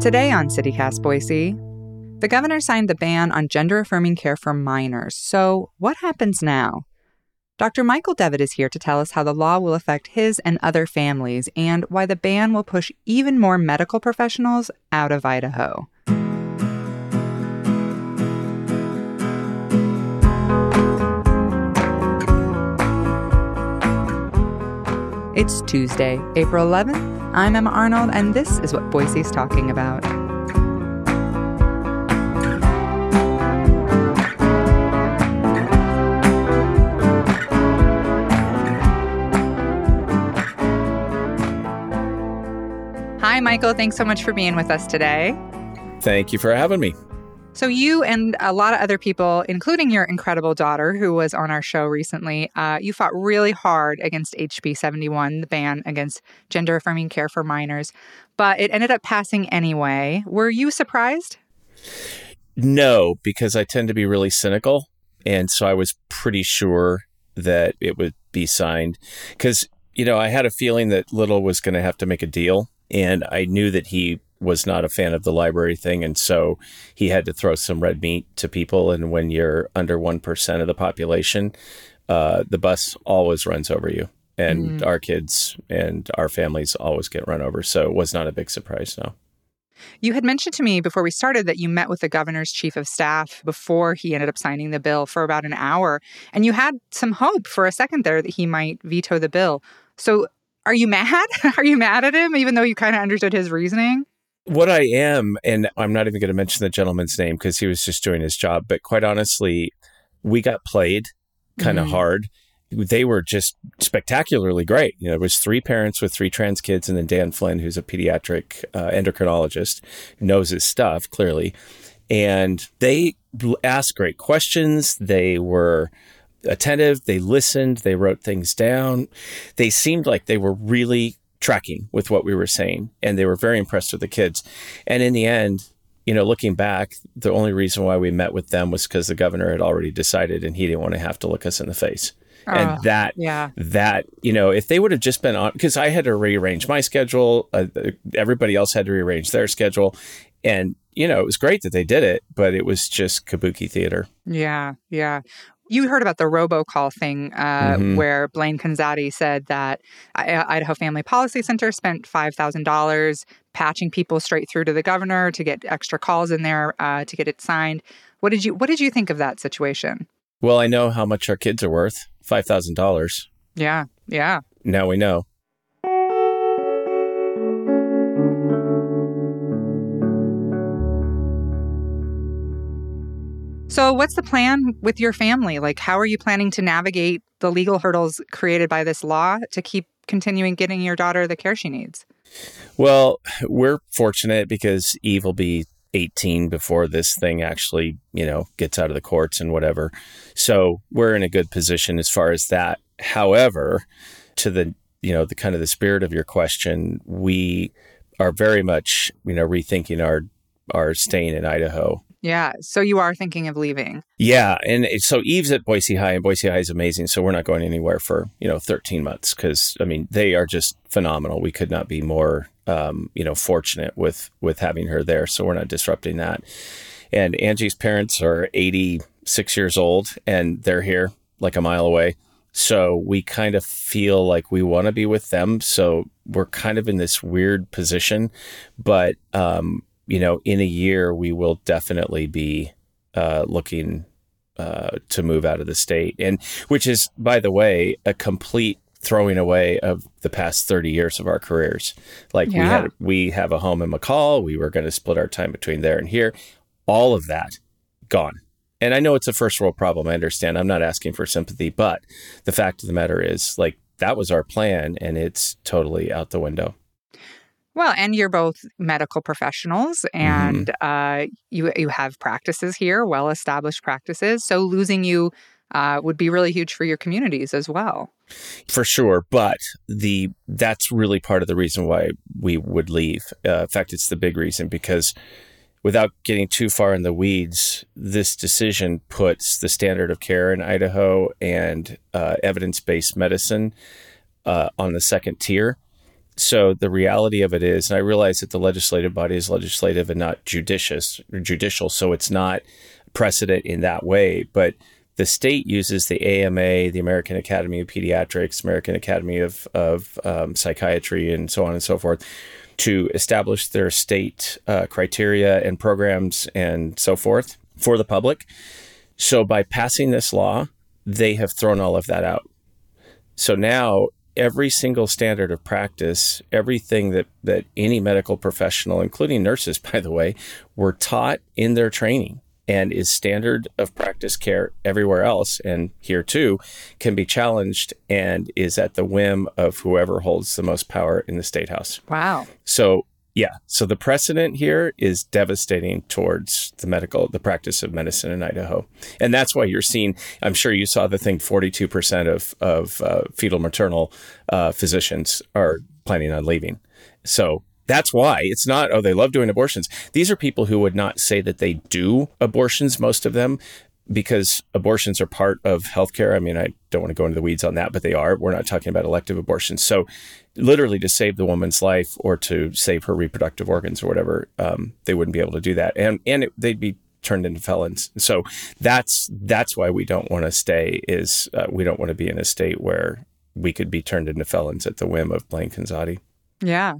Today on CityCast Boise, the governor signed the ban on gender affirming care for minors. So, what happens now? Dr. Michael Devitt is here to tell us how the law will affect his and other families and why the ban will push even more medical professionals out of Idaho. It's Tuesday, April 11th. I'm Emma Arnold, and this is what Boise's talking about. Hi, Michael. Thanks so much for being with us today. Thank you for having me. So, you and a lot of other people, including your incredible daughter who was on our show recently, uh, you fought really hard against HB 71, the ban against gender affirming care for minors, but it ended up passing anyway. Were you surprised? No, because I tend to be really cynical. And so I was pretty sure that it would be signed. Because, you know, I had a feeling that Little was going to have to make a deal. And I knew that he was not a fan of the library thing. And so he had to throw some red meat to people. And when you're under 1% of the population, uh, the bus always runs over you. And mm. our kids and our families always get run over. So it was not a big surprise, no. You had mentioned to me before we started that you met with the governor's chief of staff before he ended up signing the bill for about an hour. And you had some hope for a second there that he might veto the bill. So are you mad? are you mad at him, even though you kind of understood his reasoning? What I am, and I'm not even going to mention the gentleman's name because he was just doing his job, but quite honestly, we got played kind of mm-hmm. hard. They were just spectacularly great. You know, it was three parents with three trans kids, and then Dan Flynn, who's a pediatric uh, endocrinologist, knows his stuff clearly. And they asked great questions. They were attentive. They listened. They wrote things down. They seemed like they were really tracking with what we were saying, and they were very impressed with the kids. And in the end, you know, looking back, the only reason why we met with them was because the governor had already decided, and he didn't want to have to look us in the face. and ah, that, yeah. that you know, if they would have just been on, because I had to rearrange my schedule, uh, everybody else had to rearrange their schedule, and you know, it was great that they did it, but it was just kabuki theater. Yeah, yeah. You heard about the robocall thing uh, mm-hmm. where Blaine Conzatti said that Idaho Family Policy Center spent $5,000 patching people straight through to the governor to get extra calls in there uh, to get it signed. What did you What did you think of that situation? Well, I know how much our kids are worth five thousand dollars. Yeah, yeah. Now we know. So, what's the plan with your family? Like, how are you planning to navigate the legal hurdles created by this law to keep continuing getting your daughter the care she needs? Well, we're fortunate because Eve will be 18 before this thing actually, you know, gets out of the courts and whatever. So, we're in a good position as far as that. However, to the, you know, the kind of the spirit of your question, we are very much, you know, rethinking our our staying in Idaho yeah. So you are thinking of leaving. Yeah. And so Eve's at Boise High, and Boise High is amazing. So we're not going anywhere for, you know, 13 months because, I mean, they are just phenomenal. We could not be more, um, you know, fortunate with, with having her there. So we're not disrupting that. And Angie's parents are 86 years old and they're here like a mile away. So we kind of feel like we want to be with them. So we're kind of in this weird position. But um, you know, in a year, we will definitely be uh, looking uh, to move out of the state, and which is, by the way, a complete throwing away of the past 30 years of our careers. Like yeah. we had, we have a home in McCall. We were going to split our time between there and here. All of that gone. And I know it's a first world problem. I understand. I'm not asking for sympathy, but the fact of the matter is, like, that was our plan and it's totally out the window. Well, and you're both medical professionals, and mm-hmm. uh, you you have practices here, well established practices. So losing you uh, would be really huge for your communities as well. For sure, but the that's really part of the reason why we would leave. Uh, in fact, it's the big reason because without getting too far in the weeds, this decision puts the standard of care in Idaho and uh, evidence based medicine uh, on the second tier so the reality of it is, and I realize that the legislative body is legislative and not judicious or judicial, so it's not precedent in that way. But the state uses the AMA, the American Academy of Pediatrics, American Academy of, of um, Psychiatry, and so on and so forth, to establish their state uh, criteria and programs and so forth for the public. So by passing this law, they have thrown all of that out. So now every single standard of practice, everything that, that any medical professional, including nurses, by the way, were taught in their training and is standard of practice care everywhere else and here too can be challenged and is at the whim of whoever holds the most power in the state house. Wow. So yeah. So the precedent here is devastating towards the medical, the practice of medicine in Idaho. And that's why you're seeing, I'm sure you saw the thing 42% of, of uh, fetal maternal uh, physicians are planning on leaving. So that's why it's not, oh, they love doing abortions. These are people who would not say that they do abortions, most of them, because abortions are part of healthcare. I mean, I don't want to go into the weeds on that, but they are. We're not talking about elective abortions. So literally to save the woman's life or to save her reproductive organs or whatever, um, they wouldn't be able to do that, and and it, they'd be turned into felons. So that's that's why we don't want to stay. Is uh, we don't want to be in a state where we could be turned into felons at the whim of Blaine Conzatti. Yeah.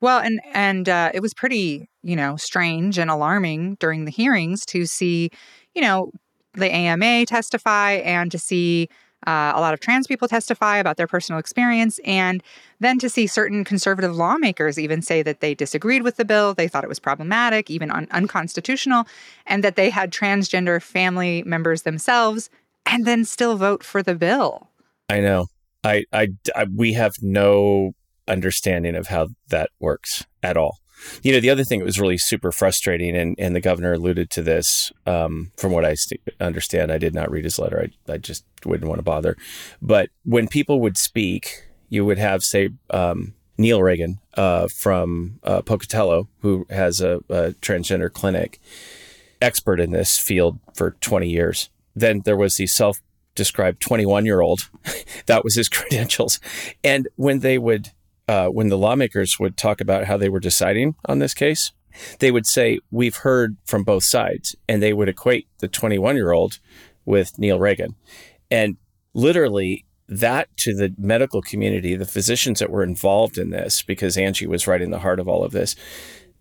Well, and and uh, it was pretty, you know, strange and alarming during the hearings to see, you know, the AMA testify and to see uh, a lot of trans people testify about their personal experience, and then to see certain conservative lawmakers even say that they disagreed with the bill, they thought it was problematic, even un- unconstitutional, and that they had transgender family members themselves, and then still vote for the bill. I know. I, I, I we have no understanding of how that works at all. You know, the other thing that was really super frustrating, and, and the governor alluded to this um, from what I st- understand. I did not read his letter. I, I just wouldn't want to bother. But when people would speak, you would have, say, um, Neil Reagan uh, from uh, Pocatello, who has a, a transgender clinic, expert in this field for 20 years. Then there was the self described 21 year old. that was his credentials. And when they would uh, when the lawmakers would talk about how they were deciding on this case, they would say, We've heard from both sides. And they would equate the 21 year old with Neil Reagan. And literally, that to the medical community, the physicians that were involved in this, because Angie was right in the heart of all of this,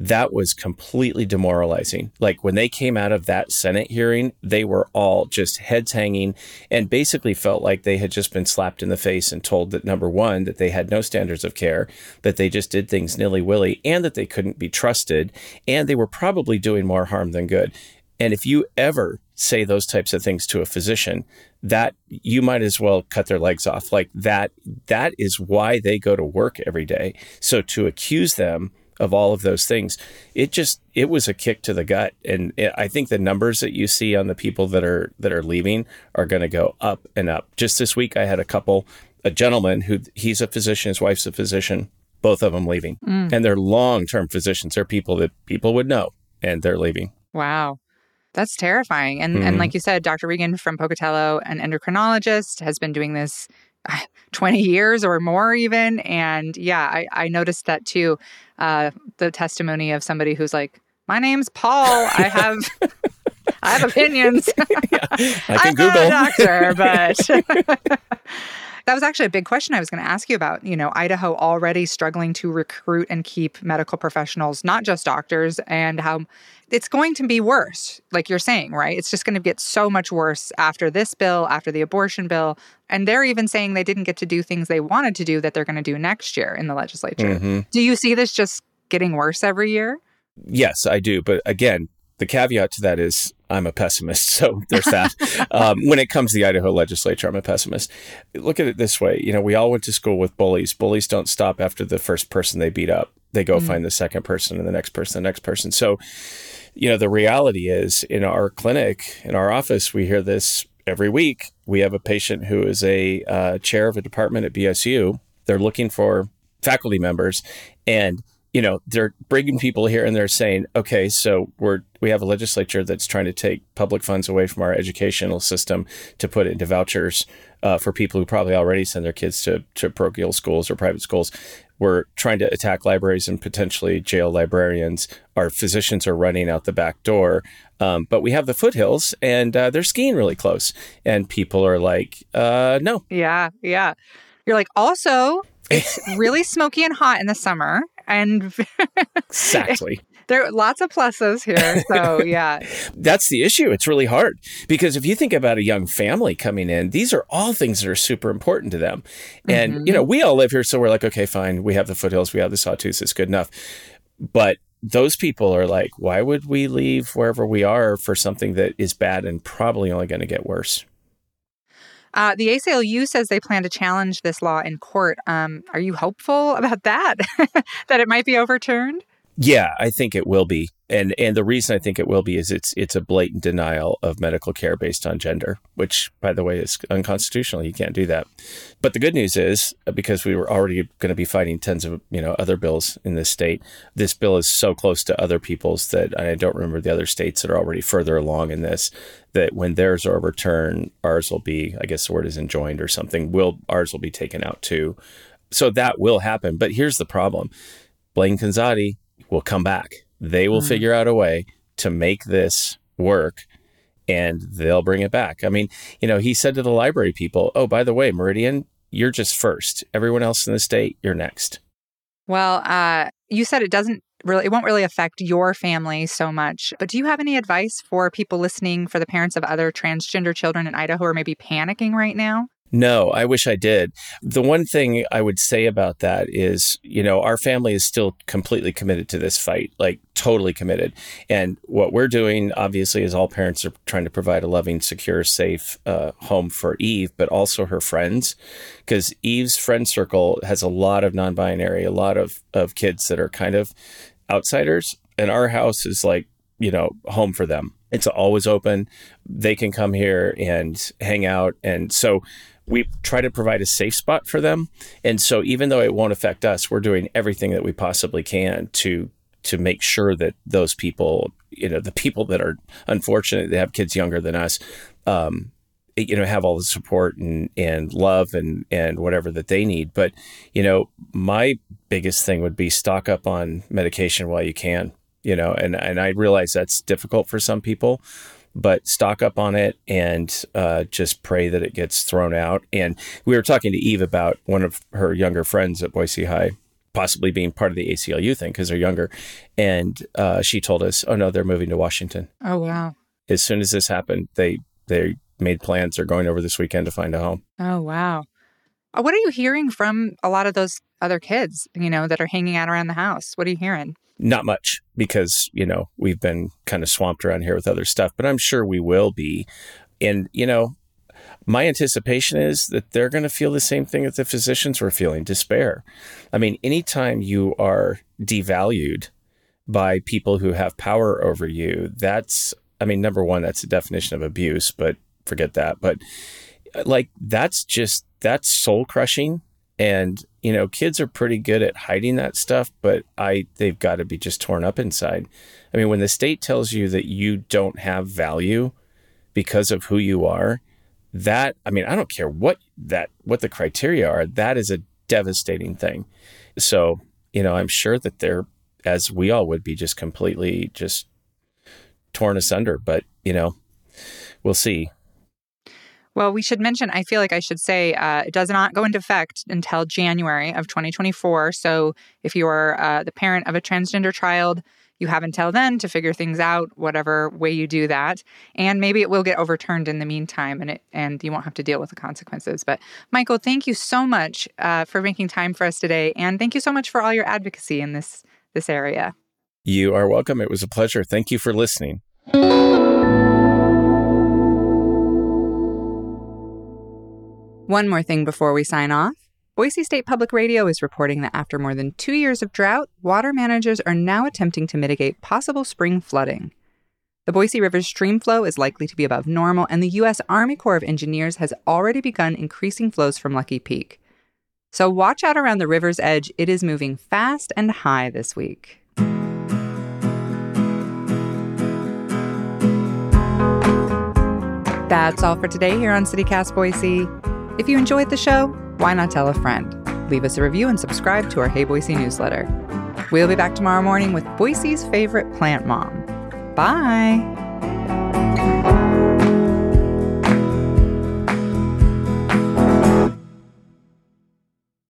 that was completely demoralizing. Like when they came out of that Senate hearing, they were all just heads hanging and basically felt like they had just been slapped in the face and told that number one, that they had no standards of care, that they just did things nilly willy, and that they couldn't be trusted, and they were probably doing more harm than good. And if you ever say those types of things to a physician, that you might as well cut their legs off. Like that, that is why they go to work every day. So to accuse them of all of those things. It just it was a kick to the gut, and it, I think the numbers that you see on the people that are that are leaving are going to go up and up. Just this week, I had a couple, a gentleman who he's a physician, his wife's a physician, both of them leaving, mm. and they're long term physicians. They're people that people would know, and they're leaving. Wow. That's terrifying. And mm-hmm. and like you said, Dr. Regan from Pocatello, an endocrinologist, has been doing this 20 years or more even and yeah i, I noticed that too uh, the testimony of somebody who's like my name's paul. I have i have opinions. Yeah, i can I'm google. a doctor but that was actually a big question I was going to ask you about. You know, Idaho already struggling to recruit and keep medical professionals, not just doctors, and how it's going to be worse, like you're saying, right? It's just going to get so much worse after this bill, after the abortion bill. And they're even saying they didn't get to do things they wanted to do that they're going to do next year in the legislature. Mm-hmm. Do you see this just getting worse every year? Yes, I do. But again, the caveat to that is I'm a pessimist. So there's that. um, when it comes to the Idaho legislature, I'm a pessimist. Look at it this way. You know, we all went to school with bullies. Bullies don't stop after the first person they beat up. They go mm. find the second person and the next person, the next person. So, you know, the reality is in our clinic, in our office, we hear this every week. We have a patient who is a uh, chair of a department at BSU. They're looking for faculty members and you know, they're bringing people here and they're saying, okay, so we're we have a legislature that's trying to take public funds away from our educational system to put it into vouchers uh, for people who probably already send their kids to to parochial schools or private schools. We're trying to attack libraries and potentially jail librarians. Our physicians are running out the back door. Um, but we have the foothills and uh, they're skiing really close. And people are like, uh, no. Yeah, yeah. You're like, also, it's really smoky and hot in the summer. And exactly. there are lots of pluses here. So, yeah. That's the issue. It's really hard because if you think about a young family coming in, these are all things that are super important to them. And, mm-hmm. you know, we all live here. So we're like, okay, fine. We have the foothills, we have the sawtooths. It's good enough. But those people are like, why would we leave wherever we are for something that is bad and probably only going to get worse? Uh, the ACLU says they plan to challenge this law in court. Um, are you hopeful about that? that it might be overturned? Yeah, I think it will be. And and the reason I think it will be is it's it's a blatant denial of medical care based on gender, which by the way is unconstitutional. You can't do that. But the good news is uh, because we were already going to be fighting tons of, you know, other bills in this state, this bill is so close to other people's that I don't remember the other states that are already further along in this that when theirs are overturned, ours will be, I guess the word is enjoined or something, will ours will be taken out too. So that will happen. But here's the problem. Blaine Conzatti will come back. They will mm. figure out a way to make this work and they'll bring it back. I mean, you know, he said to the library people, oh, by the way, Meridian, you're just first. Everyone else in the state, you're next. Well, uh, you said it doesn't really, it won't really affect your family so much. But do you have any advice for people listening, for the parents of other transgender children in Idaho who are maybe panicking right now? No, I wish I did. The one thing I would say about that is, you know, our family is still completely committed to this fight, like totally committed. And what we're doing, obviously, is all parents are trying to provide a loving, secure, safe uh, home for Eve, but also her friends. Because Eve's friend circle has a lot of non binary, a lot of, of kids that are kind of outsiders. And our house is like, you know, home for them. It's always open. They can come here and hang out. And so, we try to provide a safe spot for them. And so even though it won't affect us, we're doing everything that we possibly can to to make sure that those people, you know, the people that are unfortunate, they have kids younger than us, um, you know, have all the support and, and love and, and whatever that they need. But, you know, my biggest thing would be stock up on medication while you can, you know, and, and I realize that's difficult for some people but stock up on it and uh, just pray that it gets thrown out. And we were talking to Eve about one of her younger friends at Boise High possibly being part of the ACLU thing because they're younger. And uh, she told us, oh no, they're moving to Washington. Oh, wow. As soon as this happened, they, they made plans. They're going over this weekend to find a home. Oh, wow. What are you hearing from a lot of those other kids, you know, that are hanging out around the house? What are you hearing? Not much because, you know, we've been kind of swamped around here with other stuff, but I'm sure we will be. And, you know, my anticipation is that they're going to feel the same thing that the physicians were feeling despair. I mean, anytime you are devalued by people who have power over you, that's, I mean, number one, that's a definition of abuse, but forget that. But like, that's just, that's soul crushing. And you know, kids are pretty good at hiding that stuff, but I they've got to be just torn up inside. I mean, when the state tells you that you don't have value because of who you are, that I mean, I don't care what that what the criteria are, that is a devastating thing. So, you know, I'm sure that they're as we all would be just completely just torn asunder, but you know, we'll see. Well, we should mention, I feel like I should say, uh, it does not go into effect until January of 2024. So if you are uh, the parent of a transgender child, you have until then to figure things out, whatever way you do that. And maybe it will get overturned in the meantime and it and you won't have to deal with the consequences. But Michael, thank you so much uh, for making time for us today. And thank you so much for all your advocacy in this this area. You are welcome. It was a pleasure. Thank you for listening. One more thing before we sign off. Boise State Public Radio is reporting that after more than two years of drought, water managers are now attempting to mitigate possible spring flooding. The Boise River's stream flow is likely to be above normal, and the U.S. Army Corps of Engineers has already begun increasing flows from Lucky Peak. So watch out around the river's edge. It is moving fast and high this week. That's all for today here on CityCast Boise. If you enjoyed the show, why not tell a friend? Leave us a review and subscribe to our Hey Boise newsletter. We'll be back tomorrow morning with Boise's favorite plant mom. Bye.